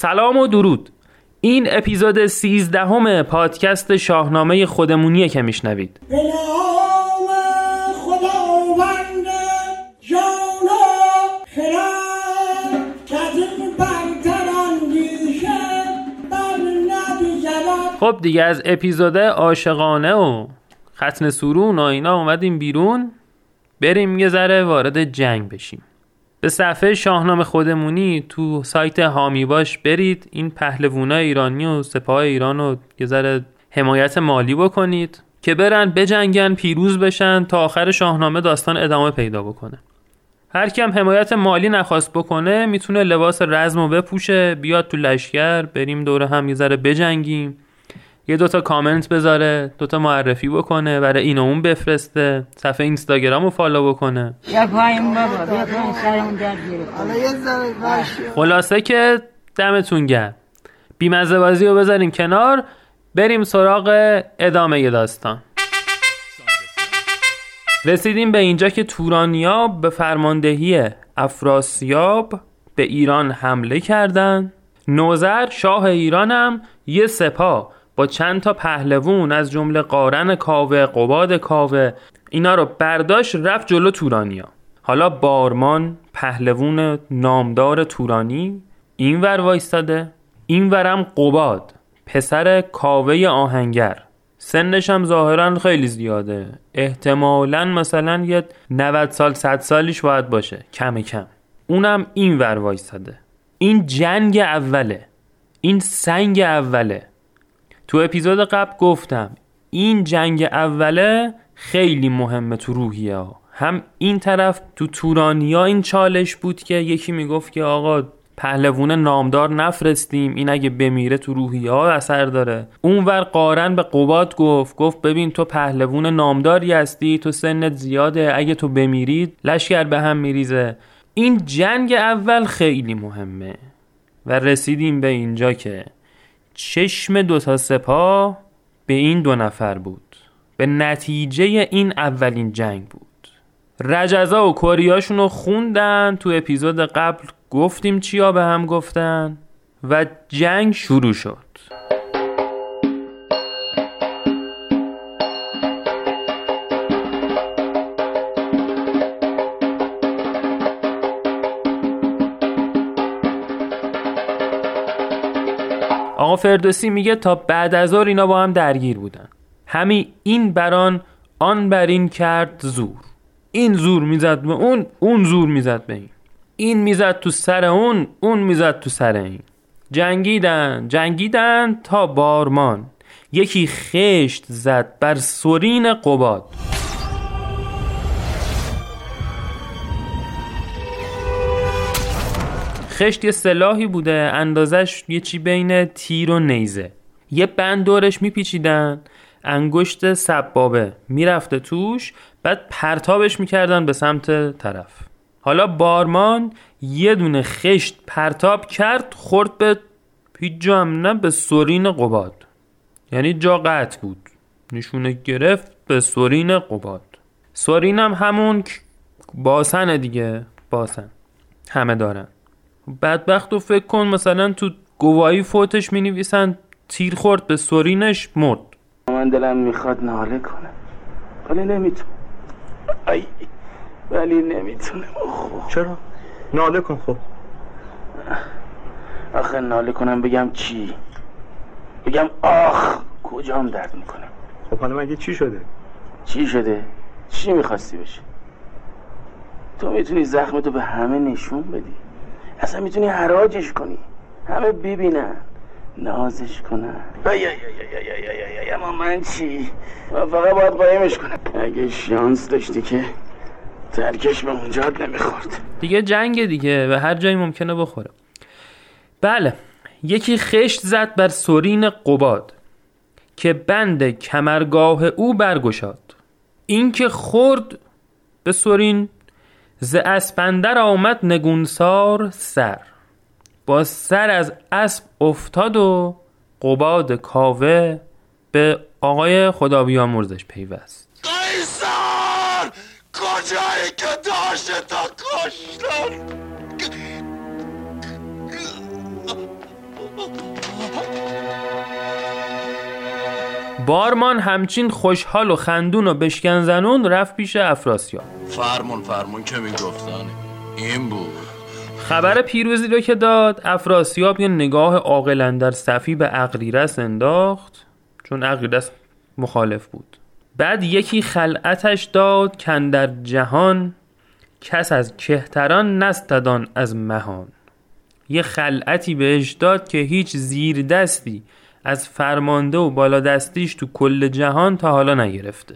سلام و درود. این اپیزود سیزدهم پادکست شاهنامه خودمونیه که میشنوید. خب دیگه از اپیزود عاشقانه و ختن سرون و اینا اومدیم بیرون. بریم یه ذره وارد جنگ بشیم. به صفحه شاهنامه خودمونی تو سایت هامی باش برید. این پهلوانای ایرانی و سپاه ایران رو یه ذره حمایت مالی بکنید که برن بجنگن پیروز بشن تا آخر شاهنامه داستان ادامه پیدا بکنه. هر کیم حمایت مالی نخواست بکنه می‌تونه لباس رزم رو بپوشه بیاد تو لشکر بریم دور هم یه ذره بجنگیم. یه دوتا کامنت بذاره دوتا معرفی بکنه برای این و اون بفرسته صفحه اینستاگرام رو فالو بکنه. خلاصه که دمتون گرم. بیمزه بازی رو بذارین کنار. بریم سراغ ادامه داستان. رسیدیم به اینجا که تورانیا به فرماندهی افراسیاب به ایران حمله کردند. نوذر شاه ایرانم یه سپاه. با چند تا پهلوون از جمله قارن کاوه قباد کاوه اینا رو برداشت رفت جلو تورانیا. حالا بارمان پهلوون نامدار تورانی این ور وایستاده این ورم قباد پسر کاوه آهنگر. سنش هم ظاهرا خیلی زیاده. احتمالا مثلا یه 90 سال 100 سالیش باید باشه کم کم. اونم این ور وایستاده. این جنگ اوله. این سنگ اوله. تو اپیزود قبل گفتم این جنگ اوله خیلی مهمه تو روحیه ها. هم این طرف تو تورانیا این چالش بود که یکی می‌گفت که آقا پهلوون نامدار نفرستیم این اگه بمیره تو روحیه ها اثر داره. اونور قارن به قباد گفت گفت ببین تو پهلوون نامداری هستی تو سنت زیاده اگه تو بمیرید لشکر به هم میریزه. این جنگ اول خیلی مهمه و رسیدیم به اینجا که چشم دوتا سپاه به این دو نفر بود. به نتیجه این اولین جنگ بود. رجزا و کوریاشون رو خوندن تو اپیزود قبل گفتیم چیا به هم گفتن و جنگ شروع شد. آقا فردوسی میگه تا بعد از ظهر اینا با هم درگیر بودن. همین این بران آن بر این کرد زور. این زور می‌زد به اون اون زور می‌زد به این. این می‌زد تو سر اون اون می‌زد تو سر این. جنگیدن جنگیدن تا بارمان. یکی خشت زد بر سرین قباد. خشت یه سلاحی بوده اندازش یه چی بین تیر و نیزه. یه بند دورش میپیچیدن انگشت سبابه می‌رفته توش بعد پرتابش می‌کردن به سمت طرف. حالا بارمان یه دونه خشت پرتاب کرد خورد به هیچ جا هم نه به سرین قباد. یعنی جا قطع بود. نشونه گرفت به سرین قباد. سرین هم همون باسن دیگه باسن. همه دارن. بدبخت و فکر کن مثلا تو گواهی فوتش می نویسن تیر خورد به سرینش مرد. من دلم می‌خواد ناله کنم. ولی نمی‌تونم. ای ولی نمی‌تونم. چرا؟ ناله کن خب. آخه ناله کنم بگم چی؟ بگم آخ کجام درد می‌کنه؟ خب حالا مگه چی شده؟ چی شده؟ چی می‌خواستی بشه؟ تو می‌تونی زخمتو به همه نشون بدی. اصلا می‌تونی حراجش کنی. همه ببینن. نازش کنن. اما من چی؟ من فقط باید قایمش کنم. اگه شانس داشتی که ترکش به اونجا نمی‌خورد. دیگه جنگ دیگه و هر جایی ممکنه بخوره. بله یکی خشت زد بر سورین قباد که بند کمرگاه او برگشاد. اینکه خورد به سورین ز اسپندر آمد نگونسار سر. با سر از اسب افتاد و قباد کاوه به آقای خدا بیامرزش پیوست. قیصر کجایی که داشته تا کشتن بارمان همچین خوشحال و خندون و بشکن زنون رفت پیش افراسیاب. فرمون فرمون که می‌گفتن این بود. خبر پیروزی رو که داد افراسیاب یه نگاه عاقلا در صفی به اقریرس انداخت چون اقریرس مخالف بود. بعد یکی خلعتش داد کن در جهان کس از کهتران نستدان از مهان. یه خلعتی بهش داد که هیچ زیر دستی از فرمانده و بالا دستیش تو کل جهان تا حالا نگرفته.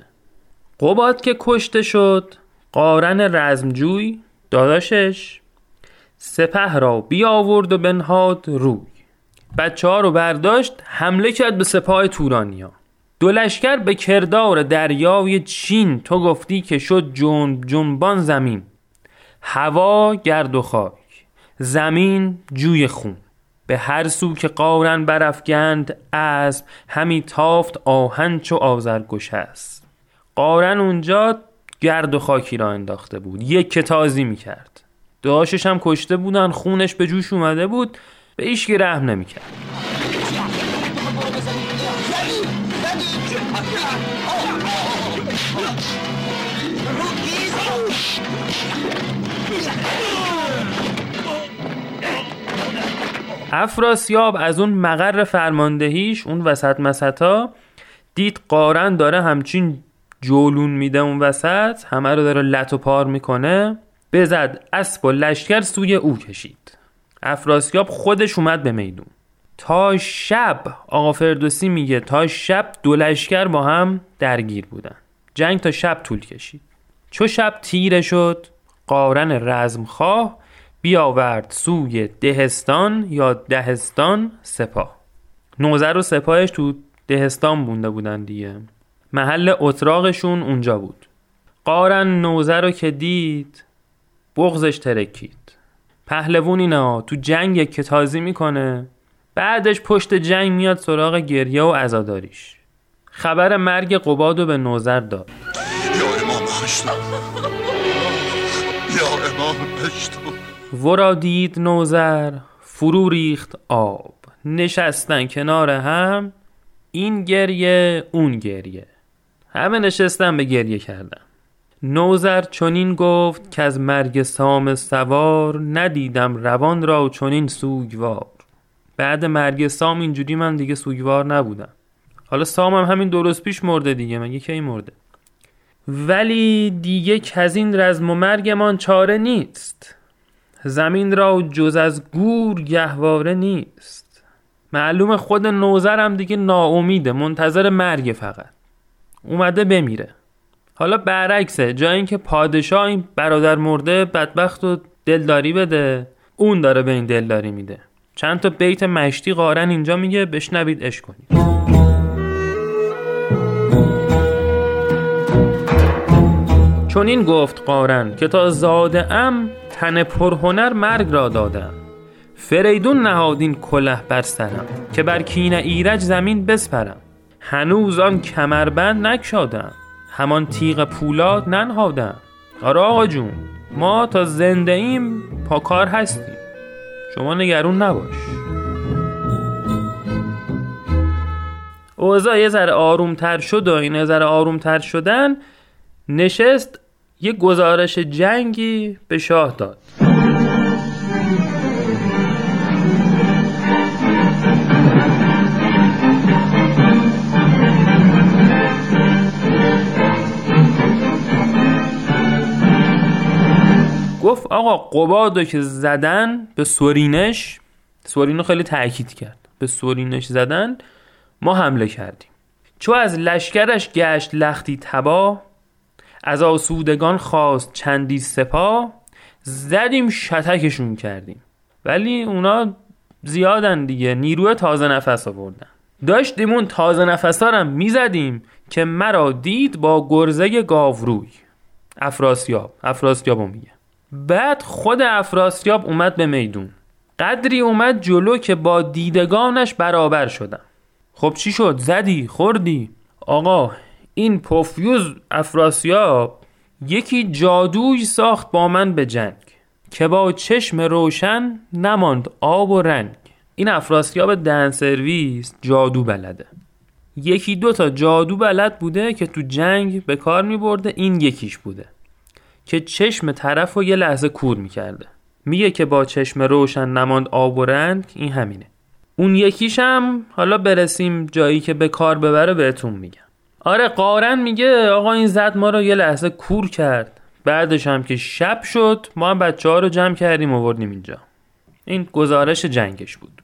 قباد که کشته شد قارن رزمجوی داداشش سپه را بیاورد و بنهاد روی. بچه ها رو برداشت حمله کرد به سپاه تورانیا. دو لشکر به کردار دریای چین تو گفتی که شد جنب جنبان زمین. هوا گرد و خاک زمین جوی خون. به هر سو که قارن برافگند اسب همی تافت آهن چو آذرگوش است. قارن اونجا گرد و خاکی را انداخته بود یک کتازی می‌کرد. داشش هم کشته بودن خونش به جوش اومده بود به ایشکی رحم نمی‌کرد. افراسیاب از اون مقر فرماندهیش اون وسط مسطا دید قارن داره همچین جولون میده اون وسط همه رو داره لط و پار می‌کنه. بزد اسب و لشکر سوی او کشید. افراسیاب خودش اومد به میدون. تا شب آقا فردوسی میگه تا شب دو لشکر با هم درگیر بودن. جنگ تا شب طول کشید. چو شب تیره شد قارن رزمخواه بیاورد سوی دهستان یا دهستان سپاه. نوزر و سپاهش تو دهستان بونده بودن دیگه. محل اتراقشون اونجا بود. قارن نوزر رو که دید بغزش ترکید. پهلوون اینا تو جنگ که تازی می‌کنه بعدش پشت جنگ میاد سراغ گریه و عزاداریش. خبر مرگ قبادو به نوزر داد. یا امام هشتم یا امام هشتم ورا دید نوزر فرو ریخت آب. نشستن کنار هم این گریه اون گریه. همه نشستن به گریه کردن. نوزر چنین گفت که از مرگ سام سوار ندیدم روان را چنین سوگوار. بعد مرگ سام اینجوری من دیگه سوگوار نبودم. حالا سام هم همین درست پیش مرده دیگه مگه کی مرده؟ ولی دیگه که از این رزم و مرگمان چاره نیست. زمین را جز از گور گهواره نیست. معلوم خود نوزرم دیگه ناامیده منتظر مرگ فقط. اومده بمیره. حالا برعکسه جای اینکه پادشاه این برادر مرده بدبخت و دلداری بده اون داره به این دلداری میده. چند تا بیت مشتی قارن اینجا میگه بشنوید اش کنید. چون این گفت قارن که تا زاده ام تن پرهنر مرگ را دادم. فریدون نهادین کله بر سرم که بر کین ایرج زمین بسپرم. هنوز آن کمربند نکشادم همان تیغ پولاد ننهادم. آره آقا جون ما تا زنده ایم پاکار هستیم. شما نگرون نباش. اوضاع یه ذره آرومتر شد و این ذره آرومتر شدن نشست یه گزارش جنگی به شاه داد. گفت آقا قبادو که زدن به سورینش سورینو خیلی تاکید کرد. به سورینش زدن ما حمله کردیم. چو از لشکرش گشت لختی تبا از آسودگان خواست چندی سپاه زدیم شتکشون کردیم. ولی اونا زیادن دیگه نیروی تازه نفس آوردن. داشتیم اون تازه نفس ها می‌زدیم که مرا دید با گرزه گاوروی. افراسیاب افراسیابو میگه. بعد خود افراسیاب اومد به میدون. قدری اومد جلو که با دیدگانش برابر شدم. خب چی شد؟ زدی؟ خوردی؟ آقا این پوفیوز افراسیاب یکی جادوی ساخت با من به جنگ که با چشم روشن نماند آب و رنگ. این افراسیاب دن سرویس جادو بلده. یکی دو تا جادو بلد بوده که تو جنگ به کار می برده این یکیش بوده که چشم طرف رو یه لحظه کور می‌کرده میگه که با چشم روشن نماند آب و رنگ این همینه. اون یکیش هم حالا برسیم جایی که به کار ببره بهتون میگم. آره قارن میگه آقا این زد ما رو یه لحظه کور کرد. بعدش هم که شب شد ما هم بچه ها رو جمع کردیم آوردیم اینجا. این گزارش جنگش بود.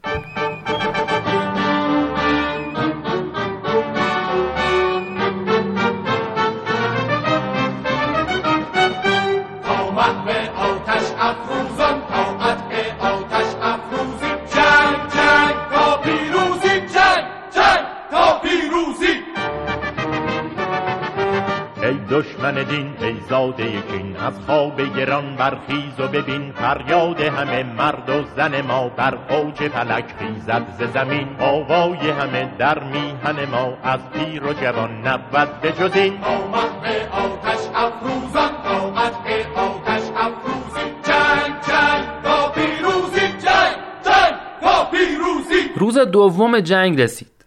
دشمن دین ای زاده کین از خواب گران برخیز و ببین فریاد همه مرد و زن ما بر اوج فلک خیزد ز زمین. آوای همه در میهن ما از پیر و جوان نبود به جز این. تا محو آتش افروزان تا قطع آتش افروزی جنگ جنگ تا پیروزی جنگ جنگ تا پیروزی. روز دوم جنگ رسید.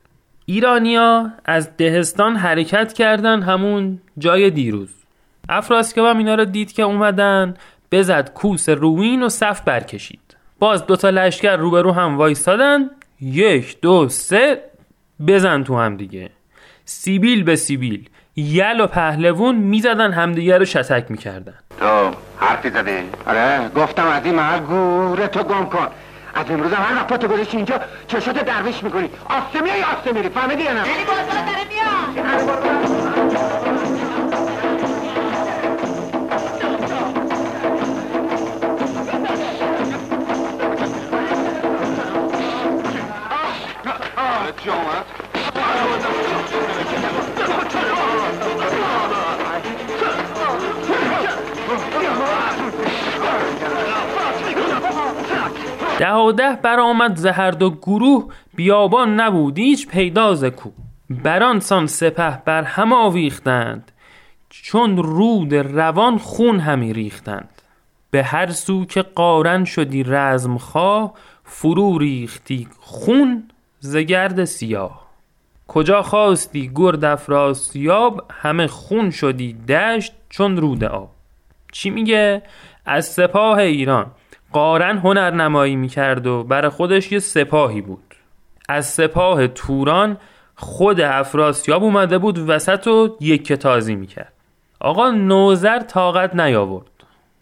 ایرانیا از دهستان حرکت کردن همون جای دیروز. افراسیاب هم اینا رو دید که اومدن بزد کوس روین و صف برکشید. باز دوتا لشکر روبرو هم وایستادن. یک دو سه بزن تو هم دیگه. سیبیل به سیبیل. یل و پهلوون می‌زدن همدیگه رو شتک می‌کردن. تو حرفی زدی؟ آره گفتم از این محل گوره تو گم کن. از امروز هم هر وقت پاتو گذاشتی اینجا چشات درویش می‌کنی. آسته میای آسته میری فهمیدی یا نه؟ علی بازار داره میاد. چی ده و ده برآمد ز هر دو گروه بیابان نبود هیچ پیدا ز کو. بران سان سپه بر هم آویختند چون رود روان خون همی ریختند. به هر سو که قارن شدی رزم خواه فرو ریختی خون ز گرد سیاه. کجا خواستی گرد افراسیاب همه خون شدی دشت چون رود آب. چی میگه؟ از سپاه ایران. قارن هنر نمایی می‌کرد و برای خودش یه سپاهی بود. از سپاه توران خود افراسیاب اومده بود وسط و یک تازی می‌کرد. آقا نوزر طاقت نیاورد.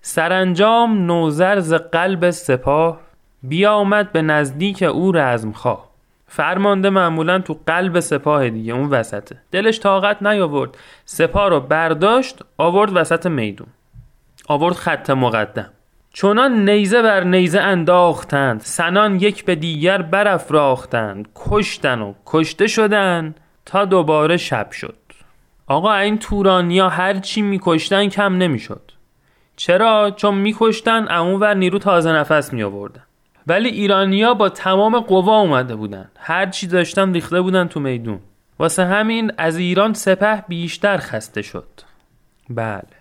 سرانجام نوزر ز قلب سپاه بیامد به نزدیک او رزمخواه. فرمانده معمولا تو قلب سپاه دیگه اون وسطه. دلش طاقت نیاورد. سپاه رو برداشت آورد وسط میدون. آورد خط مقدم. چونان نیزه بر نیزه انداختند سنان یک به دیگر برافراختند کشتن و کشته شدن تا دوباره شب شد. آقا این تورانیا هر چی میکشتن کم نمی‌شد. چرا؟ چون میکشتن اون ور نیرو تازه نفس می آوردن ولی ایرانیا با تمام قوا اومده بودن. هر چی داشتن ریخته بودن تو میدون. واسه همین از ایران سپه بیشتر خسته شد. بله.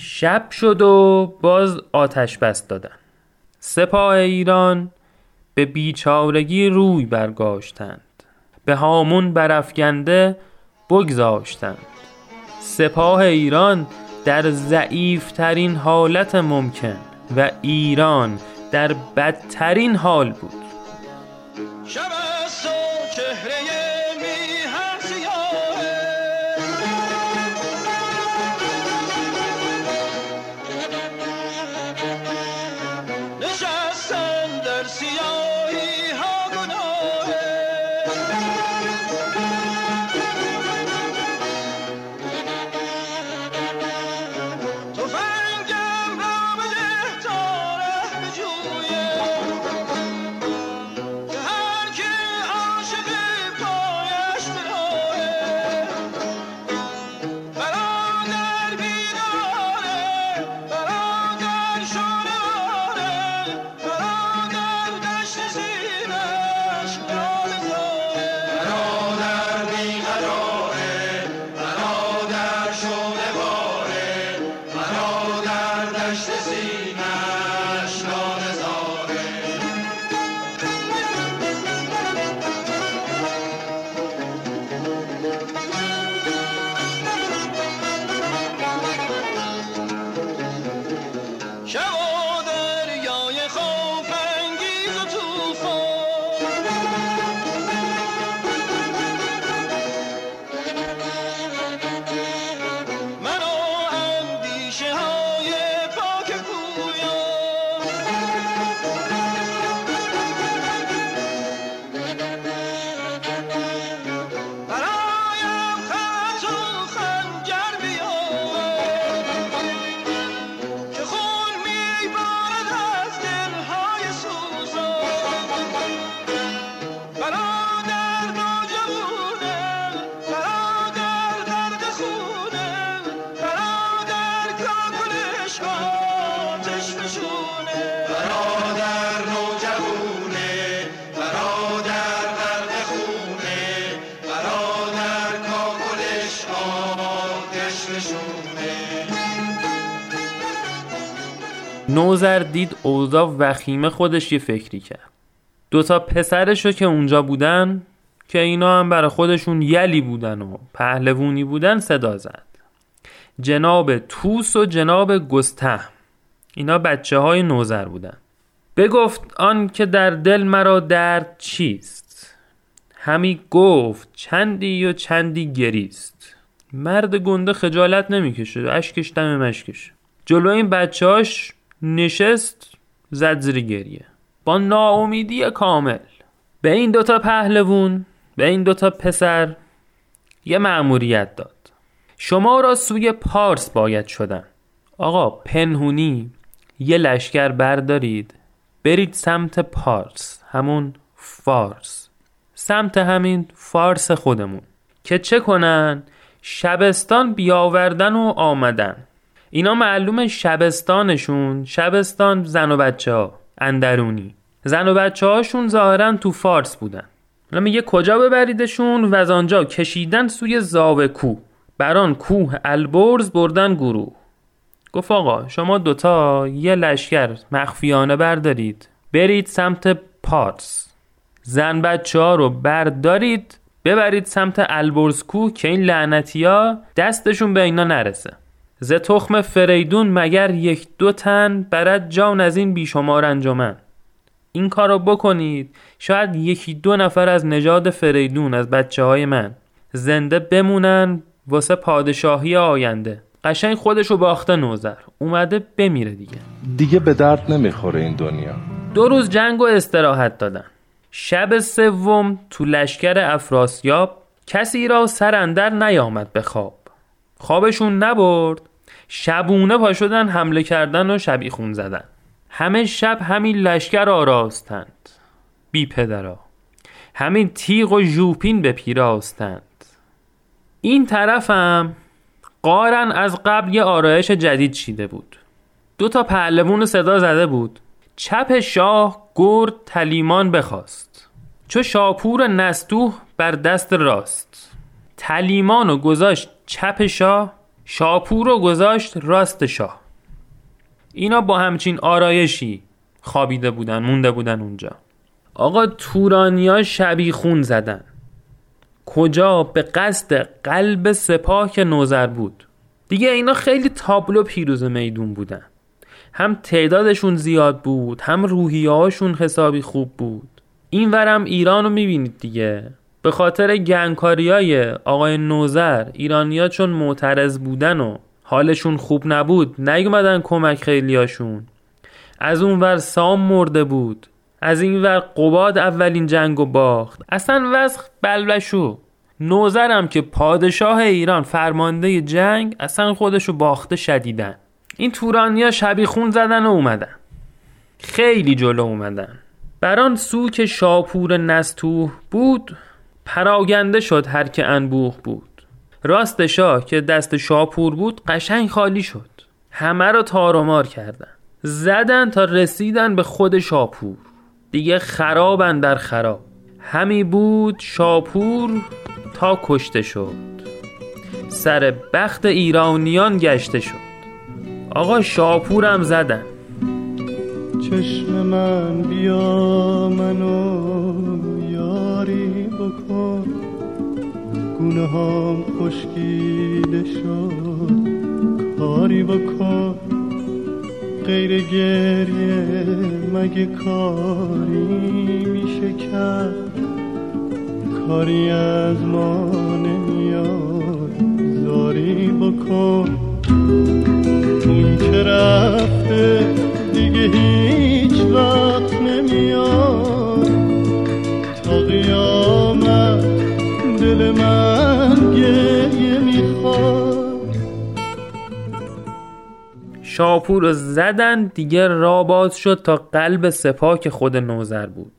شب شد و باز آتش بس دادن. سپاه ایران به بیچارگی روی برگاشتند. به هامون برافگنده بگذاشتند. سپاه ایران در ضعیفترین حالت ممکن و ایران در بدترین حال بود. شب نوزر دید اوضاع وخیمه خودش یه فکری کرد. دوتا پسرشو که اونجا بودن که اینا هم برای خودشون یلی بودن و پهلوونی بودن صدا زد. جناب توس و جناب گسته اینا بچه های نوزر بودن. بگفت آن که در دل مرا درد چیست؟ همی گفت چندی و چندی گریست. مرد گنده خجالت نمی‌کشه اشکش دم مشکش. جلو این بچهاش نشست زد زیر گریه. با ناامیدی کامل. به این دوتا پهلوون به این دوتا پسر یه مأموریت داد. شما را سوی پارس باید شدن. آقا پنهونی یه لشکر بردارید. برید سمت پارس همون فارس. سمت همین فارس خودمون. که چه کنن؟ شبستان بیاوردن و آمدن. اینا معلوم شبستانشون. شبستان زن و بچه ها اندرونی. زن و بچه هاشون ظاهرا تو فارس بودن. حالا میگه کجا ببریدشون؟ و از آنجا کشیدن سوی زاوه کوه. بران کوه البرز بردن گروه. گفت آقا شما دوتا یه لشکر مخفیانه بردارید. برید سمت پارس. زن بچه ها رو بردارید ببرید سمت البرز کوه که این لعنتی ها دستشون به اینا نرسه. ز تخم فریدون مگر یک دو تن برد جان از این بیشمار انجمن؟ این کار رو بکنید شاید یکی دو نفر از نژاد فریدون از بچه های من. زنده بمونن واسه پادشاهی آینده. قشنگ خودشو باخته نوزر اومده بمیره دیگه. دیگه به درد نمی‌خوره این دنیا. دو روز جنگ و استراحت دادن. شب سوم تو لشکر افراسیاب کسی را سر اندر نیامد به خواب. خوابشون نبرد. شبونه پا شدن حمله کردن و شبیخون زدن. همه شب همین لشکر آراستند. بی پدرا. همین تیغ و ژوپین به پیراستند. این طرفم قارن از قبل یه آرایش جدید چیده بود. دو تا پهلوون صدا زده بود. چپ شاه گرد تلیمان بخواست. چو شاپور نستوه بر دست راست. تلیمان و گذاشت چپ شاه شاپور رو گذاشت راست شاه. اینا با همچین آرایشی خوابیده بودن مونده بودن اونجا. آقا تورانیا شبیخون زدن. کجا؟ به قصد قلب سپاه که نوزر بود. دیگه اینا خیلی تابلو پیروز میدون بودن. هم تعدادشون زیاد بود هم روحیه هاشون حسابی خوب بود. این ورم ایران رو می‌بینید دیگه. به خاطر گنگکاری های آقای نوزر ایرانیا چون معترض بودن و حالشون خوب نبود نیومدن کمک خیلیاشون از اون ور سام مرده بود از این ور قباد اولین جنگ و باخت. اصلا وضع بلبشو. نوزرم که پادشاه ایران فرمانده جنگ اصلا خودشو باخته شدیدن این تورانیا شبیخون زدن و اومدن. خیلی جلو اومدن. بران سو که شاپور نستوه بود پراگنده شد هر که انبوه بود. راست شاه که دست شاپور بود قشنگ خالی شد. همه رو تارومار کردن. زدن تا رسیدن به خود شاپور. دیگه خرابن در خراب. همی بود شاپور تا کشته شد. سر بخت ایرانیان گشته شد. آقا شاپورم زدن. چشم من بیا منو یاری. گونه هم خشکیده شد. کاری بکن غیر گریه مگه کاری میشه کرد؟ کاری از ما نمیاد زاری بکن. اون که رفته دیگه هیچ وقت نمیاد. تا قیامت دل من شاپور رو زدن دیگه را باز شد تا قلب سپاه که خود نوزر بود.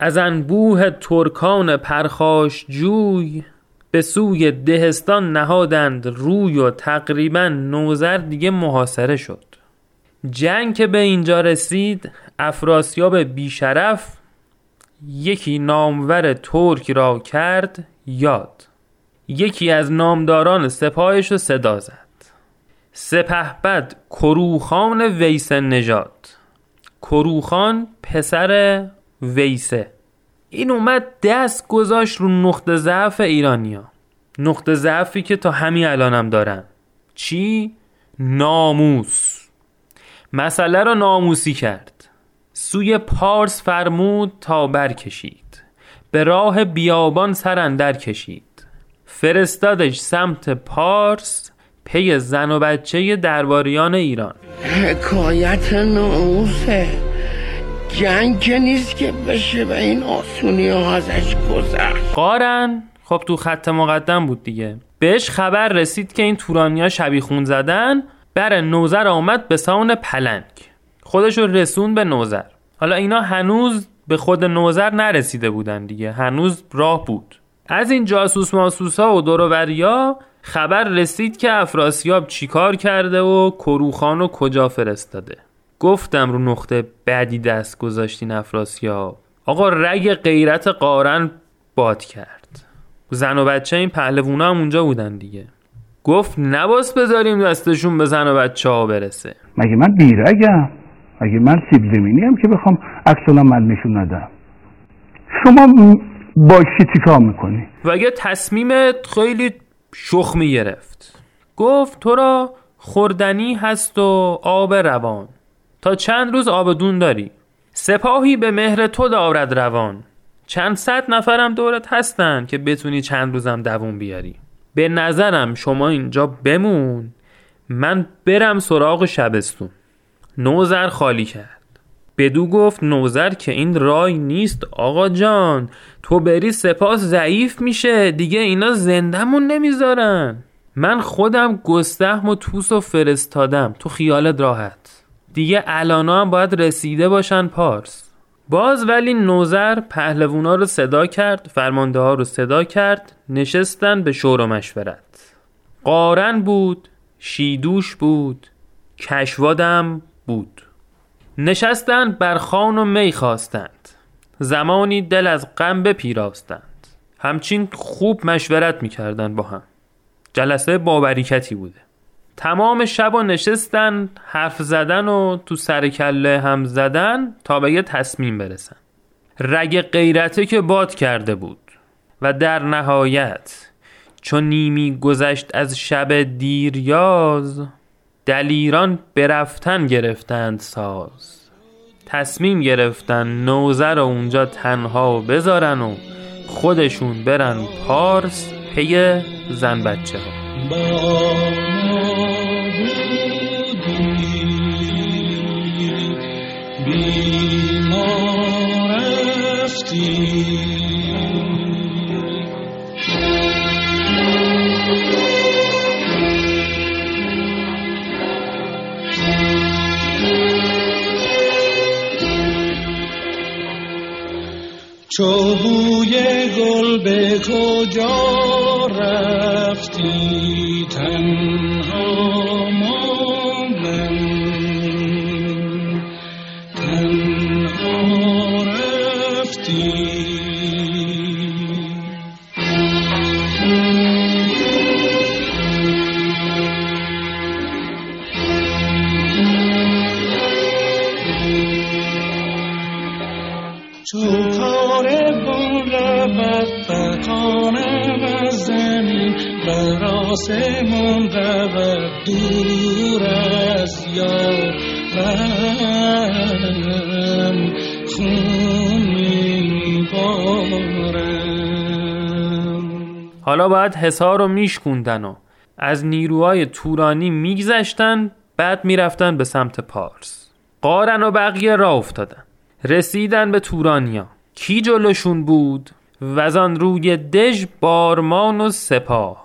از انبوه ترکان پرخاش جوی به سوی دهستان نهادند روی و تقریبا نوزر دیگه محاصره شد. جنگ که به اینجا رسید افراسیاب بیشرف یکی نامور ترک را کرد یاد. یکی از نامداران سپاهش رو صدا زد. سپهبد کروخان ویس نژاد. کروخان پسر ویسه. این اومد دست گذاشت رو نقطه ضعف ایرانیا. نقطه ضعفی که تا همین الانم دارن. چی؟ ناموس. مسئله را ناموسی کرد. سوی پارس فرمود تا برکشید. به راه بیابان سر اندر کشید. فرستادش سمت پارس پی زن و بچه درباریان ایران. حکایت ناموسه جنگ که نیست که بشه به این آسونی ها ازش گذشت. قارن؟ خب تو خط مقدم بود دیگه. بهش خبر رسید که این تورانیا شبیخون زدن بر نوزر آمد به سان پلنگ. خودشو رسون به نوزر. حالا اینا هنوز به خود نوزر نرسیده بودن دیگه. هنوز راه بود. از این جاسوس ماسوسا و دورووریا خبر رسید که افراسیاب چیکار کرده و کروخان رو کجا فرستاده. گفتم رو نقطه بعدی دست گذاشتین افراسیاب. آقا رگ غیرت قارن باد کرد. زن و بچه این پهلوونا هم اونجا بودن دیگه. گفت نباس بذاریم دستشون به زن و بچه ها برسه. مگه من بیرگم؟ مگه من سیب زمینی هم که بخوام عکس من نشون ندم؟ شما باشی چیکار می‌کنی؟ و اگه تصمیمت خیلی شخمی گرفت. گفت تو را خوردنی هست و آب روان. تا چند روز آبدون داری؟ سپاهی به مهر تو دارد روان. چند صد نفرم دورت هستن که بتونی چند روزم دوون بیاری. به نظرم شما اینجا بمون. من برم سراغ شبستون. نوزر خالی کرد. بدو گفت نوزر که این رای نیست آقا جان تو بری سپاس ضعیف میشه دیگه اینا زندهمون نمی‌ذارن. من خودم گستهم و توس و فرستادم. تو خیالت راحت. دیگه الانا هم باید رسیده باشن پارس. باز ولی نوزر پهلوونا رو صدا کرد فرمانده ها رو صدا کرد نشستن به شور و مشورت. قارن بود شیدوش بود کشوادم بود. نشستند بر خان و می خواستند. زمانی دل از غم بپیراستند. همچین خوب مشورت می‌کردند با هم. جلسه باوریکتی بوده. تمام شب و نشستن حرف زدن و تو سر کله هم زدن تا به یه تصمیم برسن. رگ غیرته که باد کرده بود. و در نهایت چون نیمی گذشت از شب دیریاز دلیران برفتن گرفتند ساز. تصمیم گرفتن نوزر رو اونجا تنها بذارن و خودشون برن پارس پی زن بچه ها. چو بوی گل به کجا رفتی تنها؟ رود دور از خون میبارم. حالا باید حصار رو میشکوندن و از نیروهای تورانی میگذشتن بعد می‌رفتن به سمت پارس. قارن و بقیه را افتادن. رسیدن به تورانیا. کی جلوشون بود؟ وزان روی دژ بارمان و سپاه.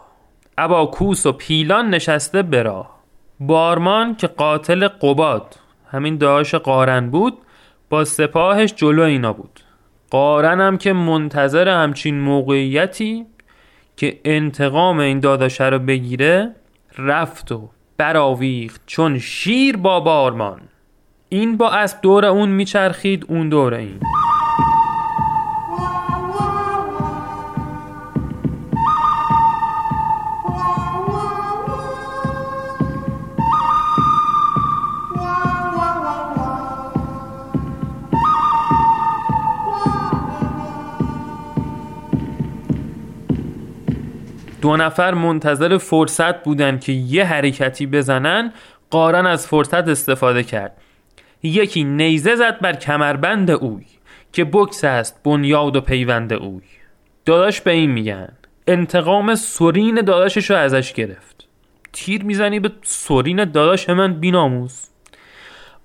اباکوس و پیلان نشسته برا بارمان که قاتل قباد همین داش قارن بود با سپاهش جلو اینا بود. قارن هم که منتظر همچین موقعیتی که انتقام این داداشه رو بگیره رفت و براویخت چون شیر با بارمان. این با اسب دور اون میچرخید اون دور این. دو نفر منتظر فرصت بودن که یه حرکتی بزنن قارن از فرصت استفاده کرد. یکی نیزه زد بر کمربند اوی که بکس است بنیاد و پیوند اوی. داداش به این میگن انتقام سرین داداشش رو ازش گرفت. تیر می‌زنی به سرین داداش من بیناموز.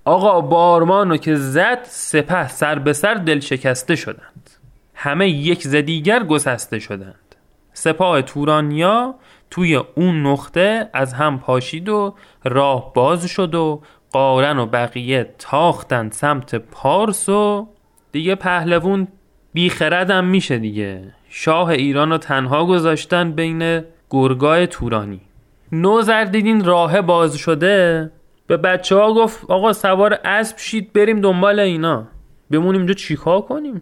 آقا بارمانو که زد سپه سر به سر دل شکسته شدند. همه یک زدیگر گسسته شدند. سپاه تورانیا توی اون نقطه از هم پاشید و راه باز شد و قارن و بقیه تاختند سمت پارس و دیگه پهلوون بیخردم میشه دیگه. شاه ایران رو تنها گذاشتن بین گرگای تورانی. نوزر دیدین راه باز شده؟ به بچه ها گفت آقا سوار اسب شید بریم دنبال اینا. بمونیم اینجا چیکار کنیم؟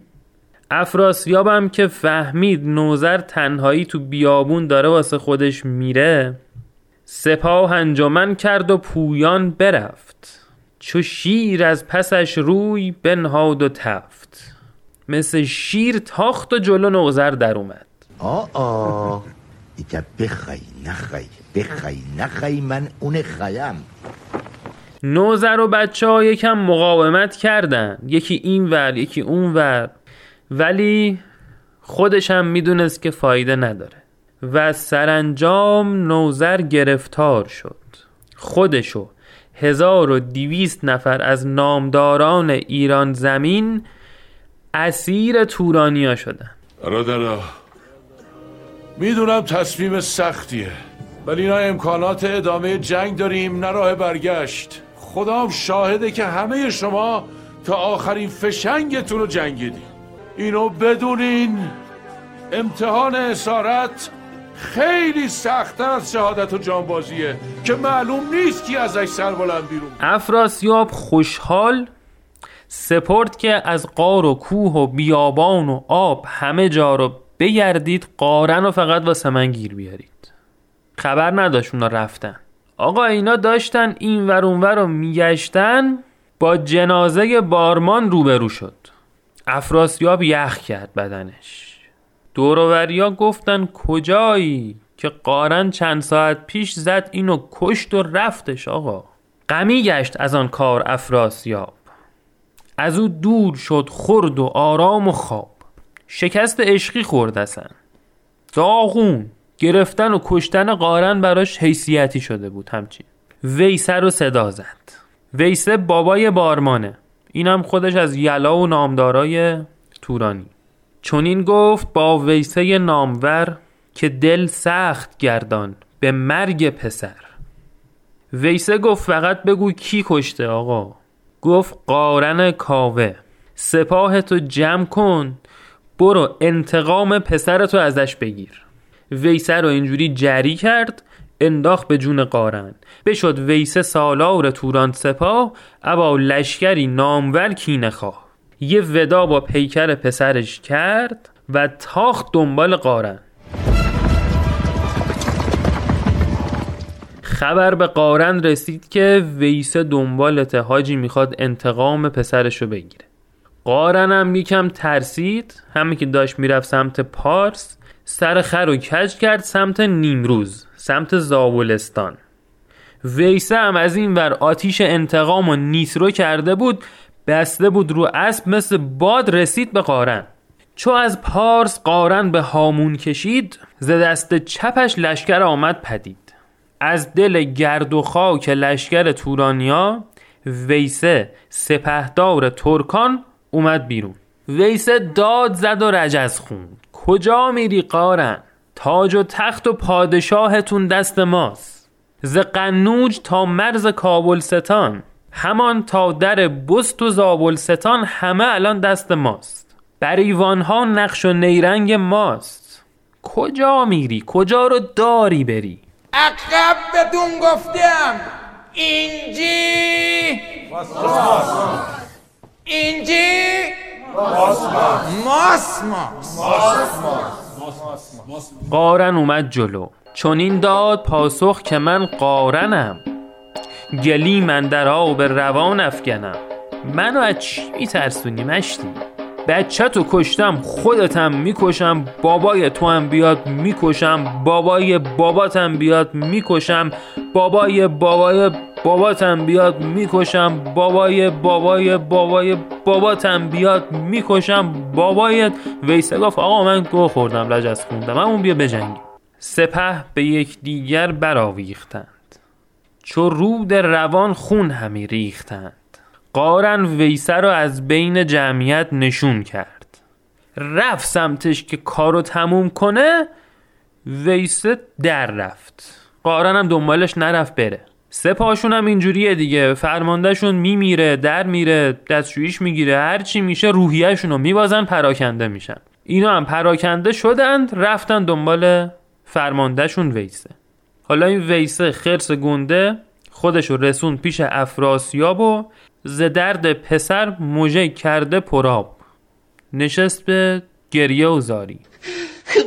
افراسیاب هم که فهمید نوزر تنهایی تو بیابون داره واسه خودش میره. سپاه انجمن کرد و پویان برفت. چو شیر از پسش روی بنهاد و تفت. مثل شیر تاخت و جلو نوزر در اومد. آه آه. دیگه بخوای نخوای بخوای نخوای من اون خیم. نوزر و بچه ها یکم مقاومت کردن یکی این ور یکی اون ور. ولی خودش هم می‌دونست که فایده نداره و سرانجام نوزر گرفتار شد. خودشو هزار و دیویست نفر از نامداران ایران زمین اسیر تورانیا شدن. برادرا می‌دونم تصمیم سختیه ولی اینا امکانات ادامه جنگ داریم نه راه برگشت. خدام شاهده که همه شما تا آخرین فشنگتون رو جنگیدین اینو بدونین. امتحان اسارت خیلی سختتر از شهادت و جانبازیه که معلوم نیست کی ازش سر بلند بیرون. افراسیاب خوشحال سپرد که از قار و کوه و بیابان و آب همه جا رو بگردید قارن و فقط واسه من گیر بیارید. خبر نداشت اونا رفتن. آقا اینا داشتن این ور اون ور رو میگشتن با جنازه بارمان روبرو شد. افراسیاب یخ کرد بدنش. دورووریا گفتن کجایی که قارن چند ساعت پیش زد اینو کشت و رفتش آقا. غمی گشت از آن کار افراسیاب. از او دور شد خرد و آرام و خواب. شکست عشقی خورد اصلا. داغون گرفتن و کشتن قارن براش حیثیتی شده بود همچین. ویسه رو صدا زد. ویسه بابای بارمانه. اینم خودش از یلا و نامدارای تورانی. چونین گفت با ویسه نامور که دل سخت گردان به مرگ پسر. ویسه گفت فقط بگو کی کشته آقا. گفت قارن کاوه. سپاهتو جمع کن برو انتقام پسرتو ازش بگیر. ویسه رو اینجوری جری کرد انداخت به جون قارن. بشد ویسه سالار توران سپاه ابا لشکری نامور کینه خواه. یه ودا با پیکر پسرش کرد و تاخت دنبال قارن. خبر به قارن رسید که ویسه دنبال حاجی می‌خواد انتقام پسرش رو بگیره. قارن هم یکم ترسید. همه که داشت می‌رفت سمت پارس سر خر و کج کرد سمت نیمروز سمت زابلستان. ویسه هم از این ور آتیش انتقام و نیسرو کرده بود بسته بود رو اسب مثل باد رسید به قارن. چو از پارس قارن به هامون کشید ز دست چپش لشکر آمد پدید. از دل گرد و خاک لشکر تورانیا ویسه سپهدار ترکان اومد بیرون. ویسه داد زد و رجز خوند کجا میری قارن؟ تاج و تخت و پادشاهتون دست ماست. ز قنوج تا مرز کابلستان. همان تا در بست و زابلستان همه الان دست ماست. بر ایوانها نقش و نیرنگ ماست. کجا میری؟ کجا رو داری بری؟ عقب بدون گفتم. اینجی. اینجی. ماس قارن اومد جلو. چون این داد پاسخ که من قارنم. گلی من در آب روان افگنم منو از چی میترسونی مشتی؟ بچه تو کشتم خودتم می‌کشم بابای تو هم بیاد می‌کشم بابای باباتم بیاد می‌کشم بابای بابای باباتم بیاد می‌کشم بابای بابای بابای باباتم بیاد می‌کشم بابایت. ویسه گفت آقا من گو خوردم رجز خوندم. همون بیا بجنگیم. سپه به یک دیگر برآویختند. چو رود روان خون همی ریختند. قارن ویسه رو از بین جمعیت نشون کرد. رفت سمتش که کارو تموم کنه ویسه در رفت. قارن هم دنبالش نرفت بره. سپاهشون هم اینجوریه دیگه. فرماندهشون میمیره در میره دستشویش می‌گیره هرچی میشه روحیهشون رو میبازن پراکنده میشن. اینا هم پراکنده شدند رفتن دنبال فرماندهشون ویسه. حالا این ویسه خرس گنده خودش رو رسون پیش افراسیاب و ز درد پسر موجه کرده پراب نشست به گریه و زاری.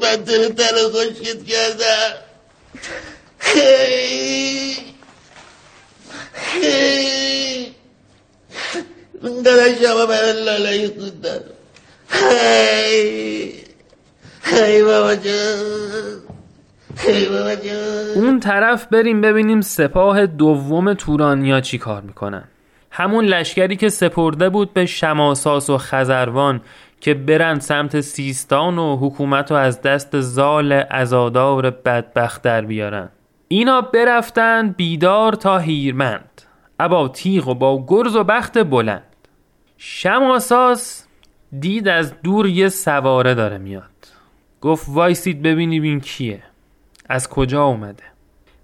من دل خوشکت کردم خیلی خیلی اینقدر شما برای لالایی خوندم خیلی خیلی بابا جان خیلی بابا جان اون طرف بریم ببینیم سپاه دوم تورانیا چی کار می‌کنن. همون لشکری که سپرده بود به شماساس و خزروان که برن سمت سیستان و حکومت رو از دست زال ازادار بدبخت در بیارن. اینا برفتن بیدار تا هیرمند. ابا تیغ و با گرز و بخت بلند. شماساس دید از دور یه سواره داره میاد. گفت وایسید ببینیم این کیه. از کجا اومده؟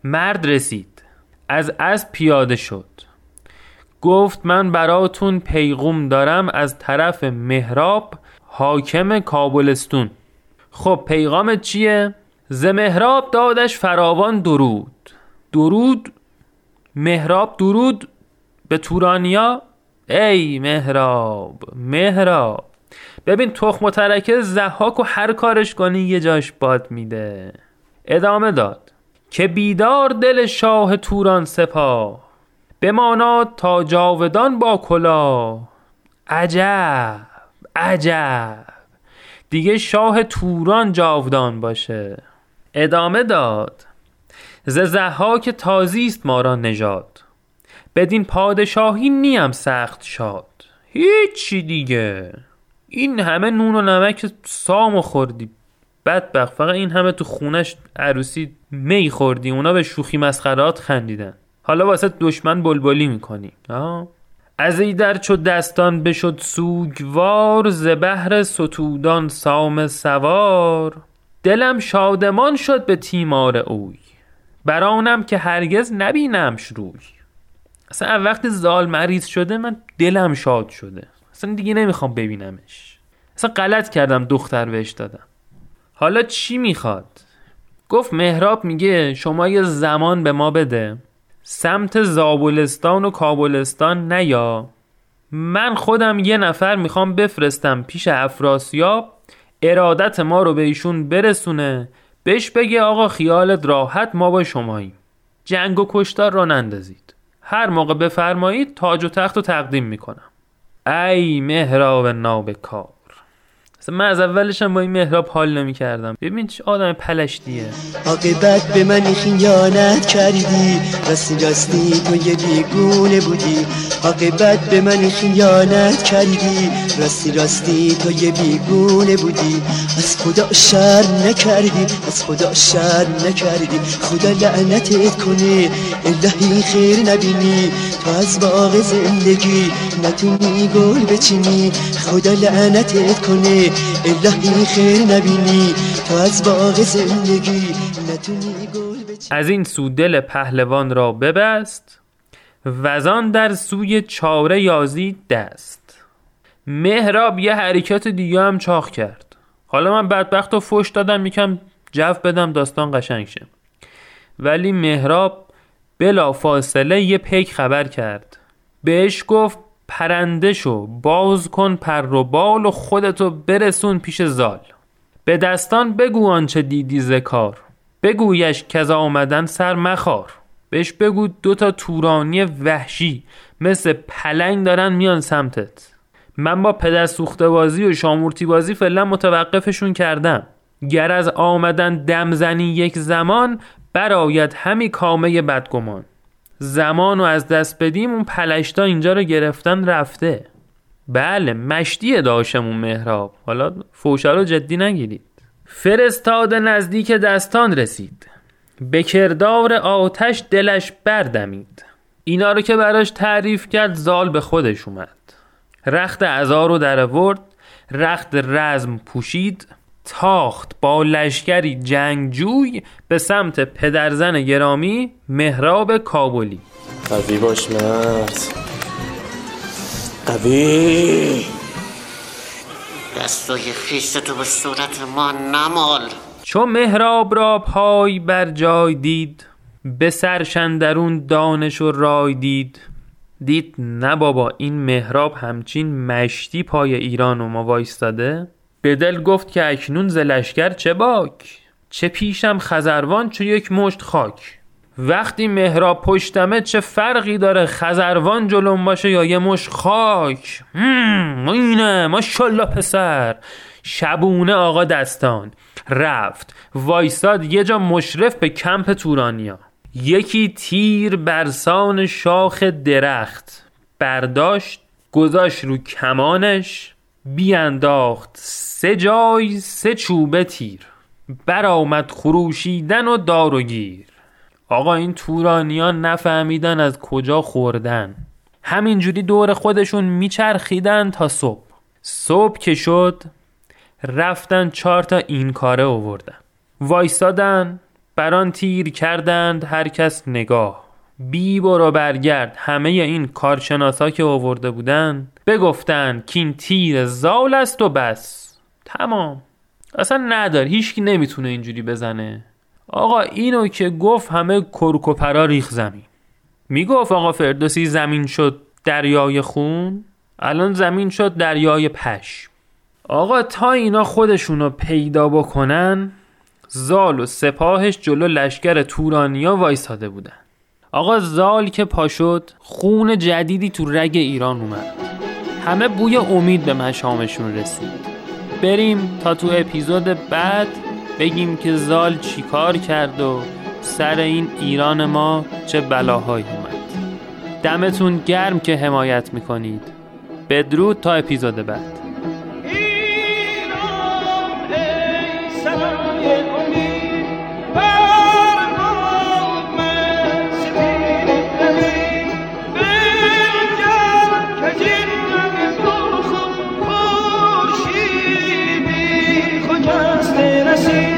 مرد رسید. از از پیاده شد. گفت من براتون پیغوم دارم از طرف مهراب حاکم کابلستون. خب پیغامت چیه؟ ز مهراب دادش فراوان درود. درود مهراب درود به تورانیا. ای مهراب مهراب ببین تخم و ترکه زحاک و هر کارش کنی یه جاش باد میده. ادامه داد. که بیدار دل شاه توران سپاه. بماناد تا جاودان با کلا عجب عجب. دیگه شاه توران جاودان باشه. ادامه داد. ز زحاک تازیست ما را نژاد. بدین پادشاهی نیم سخت شاد. هیچی دیگه. این همه نون و نمک سامو خوردی. بدبخت فقط این همه تو خونش عروسی می خوردی. اونا به شوخی مسخرات خندیدن. حالا واسه دشمن بلبلی می‌کنی. آه؟ از ایدر چو دستان بشد سوگوار ز بهر ستودان سام سوار. دلم شادمان شد به تیمار اوی. برانم که هرگز نبینمش روی. اصلا وقتی زال مریض شده من دلم شاد شده. اصلا دیگه نمی‌خوام ببینمش. اصلا غلط کردم دختر بهش دادم. حالا چی می‌خواد؟ گفت مهراب میگه شما یه زمان به ما بده. سمت زابلستان و کابلستان نیا. من خودم یه نفر می‌خوام بفرستم پیش افراسیاب. ارادت ما رو به ایشون برسونه بهش بگه آقا خیالت راحت ما با شماییم. جنگ و کشتار را نندازید. هر موقع بفرمایید تاج و تخت رو تقدیم می‌کنم. ای مهراب نابکار. اصلا من از اولش با این مهراب حال نمی کردم ببین چه آدم پلشتیه عاقبت به من خیانت کردی. راستی راستی تو یه بیگونه بودی. عاقبت به من خیانت کردی. راستی راستی تو یه بیگونه بودی. از خدا شر نکردی. از خدا شر نکردی. خدا لعنتت کنه. الهی خیر نبینی. تو از باغ زندگی نتونی گل بچینی. خدا لعنتت کنه. الهی خیر نبینی تو از باغ زندگی نتونی گل بچینی. از این سو دل پهلوان را ببست وزان در سوی چاره یازی دست. مهراب یه حرکت دیگه هم چاخ کرد. حالا من بدبخت و فش دادم یکم جو بدم داستان قشنگ شه. ولی مهراب بلا فاصله یه پیک خبر کرد. بهش گفت پرنده شو باز کن پر و بال و خودتو برسون پیش زال. به دستان بگو آنچه دیدی زکار بگویش که از آمدن سر مخار. بهش بگو دوتا تورانی وحشی مثل پلنگ دارن میان سمتت. من با پدر سوخته بازی و شامورتی بازی فعلا متوقفشون کردم. گر از آمدن دمزنی یک زمان براید همی کامه بدگمان. زمان رو از دست بدیم اون پلشتا اینجا رو گرفتن رفته. بله مشتی داشمون مهراب حالا فوشه رو جدی نگیرید. فرستاده نزدیک دستان رسید. به کردار آتش دلش بردمید. اینا رو که براش تعریف کرد زال به خودش اومد. رخت ازار رو در ورد رخت رزم پوشید. تاخت با لشکری جنگجوی به سمت پدرزن گرامی مهراب کابلی. قوی باش مرد. قوی. دستای خیستتو به صورت ما نمال. چو مهراب را پای بر جای دید به سرشندرون دانش و رای دید. دید نه بابا این مهراب همچین مشتی پای ایران و ما وایستاده؟ به دل گفت که اکنون ز لشکر چه باک؟ چه پیشم خزروان چه یک مشت خاک؟ وقتی مهراب پشتمه چه فرقی داره خزروان جلوم باشه یا یه مش خاک؟ اینه ماشالله پسر. شبونه آقا دستان. رفت. وایستاد یه جا مشرف به کمپ تورانیا. یکی تیر برسان شاخ درخت. برداشت گذاشت رو کمانش. بیانداخت سه جای سه چوبه تیر. برآمد خروشیدن و دار و گیر. آقا این تورانیان نفهمیدن از کجا خوردن. همینجوری دور خودشون میچرخیدن تا صبح. صبح که شد رفتن چهار تا این کاره آوردن. وایستادن بران تیر کردند هر کس نگاه. بی برو برگرد. همه این کارشناسا که آورده بودن بگفتن که این تیر زال است و بس. تمام. اصلا ندار. هیچکی نمی‌تونه اینجوری بزنه. آقا اینو که گفت همه کرک و پرا ریخ زمین. می‌گفت آقا فردوسی زمین شد دریای خون الان زمین شد دریای پش آقا تا اینا خودشونو پیدا بکنن زال و سپاهش جلو لشکر تورانیا وایساده بودن. آقا زال که پا شد خون جدیدی تو رگ ایران اومد. همه بوی امید به مشامشون رسید. بریم تا تو اپیزود بعد بگیم که زال چیکار کرد و سر این ایران ما چه بلاهایی اومد. دمتون گرم که حمایت می‌کنید. بدرود تا اپیزود بعد. see.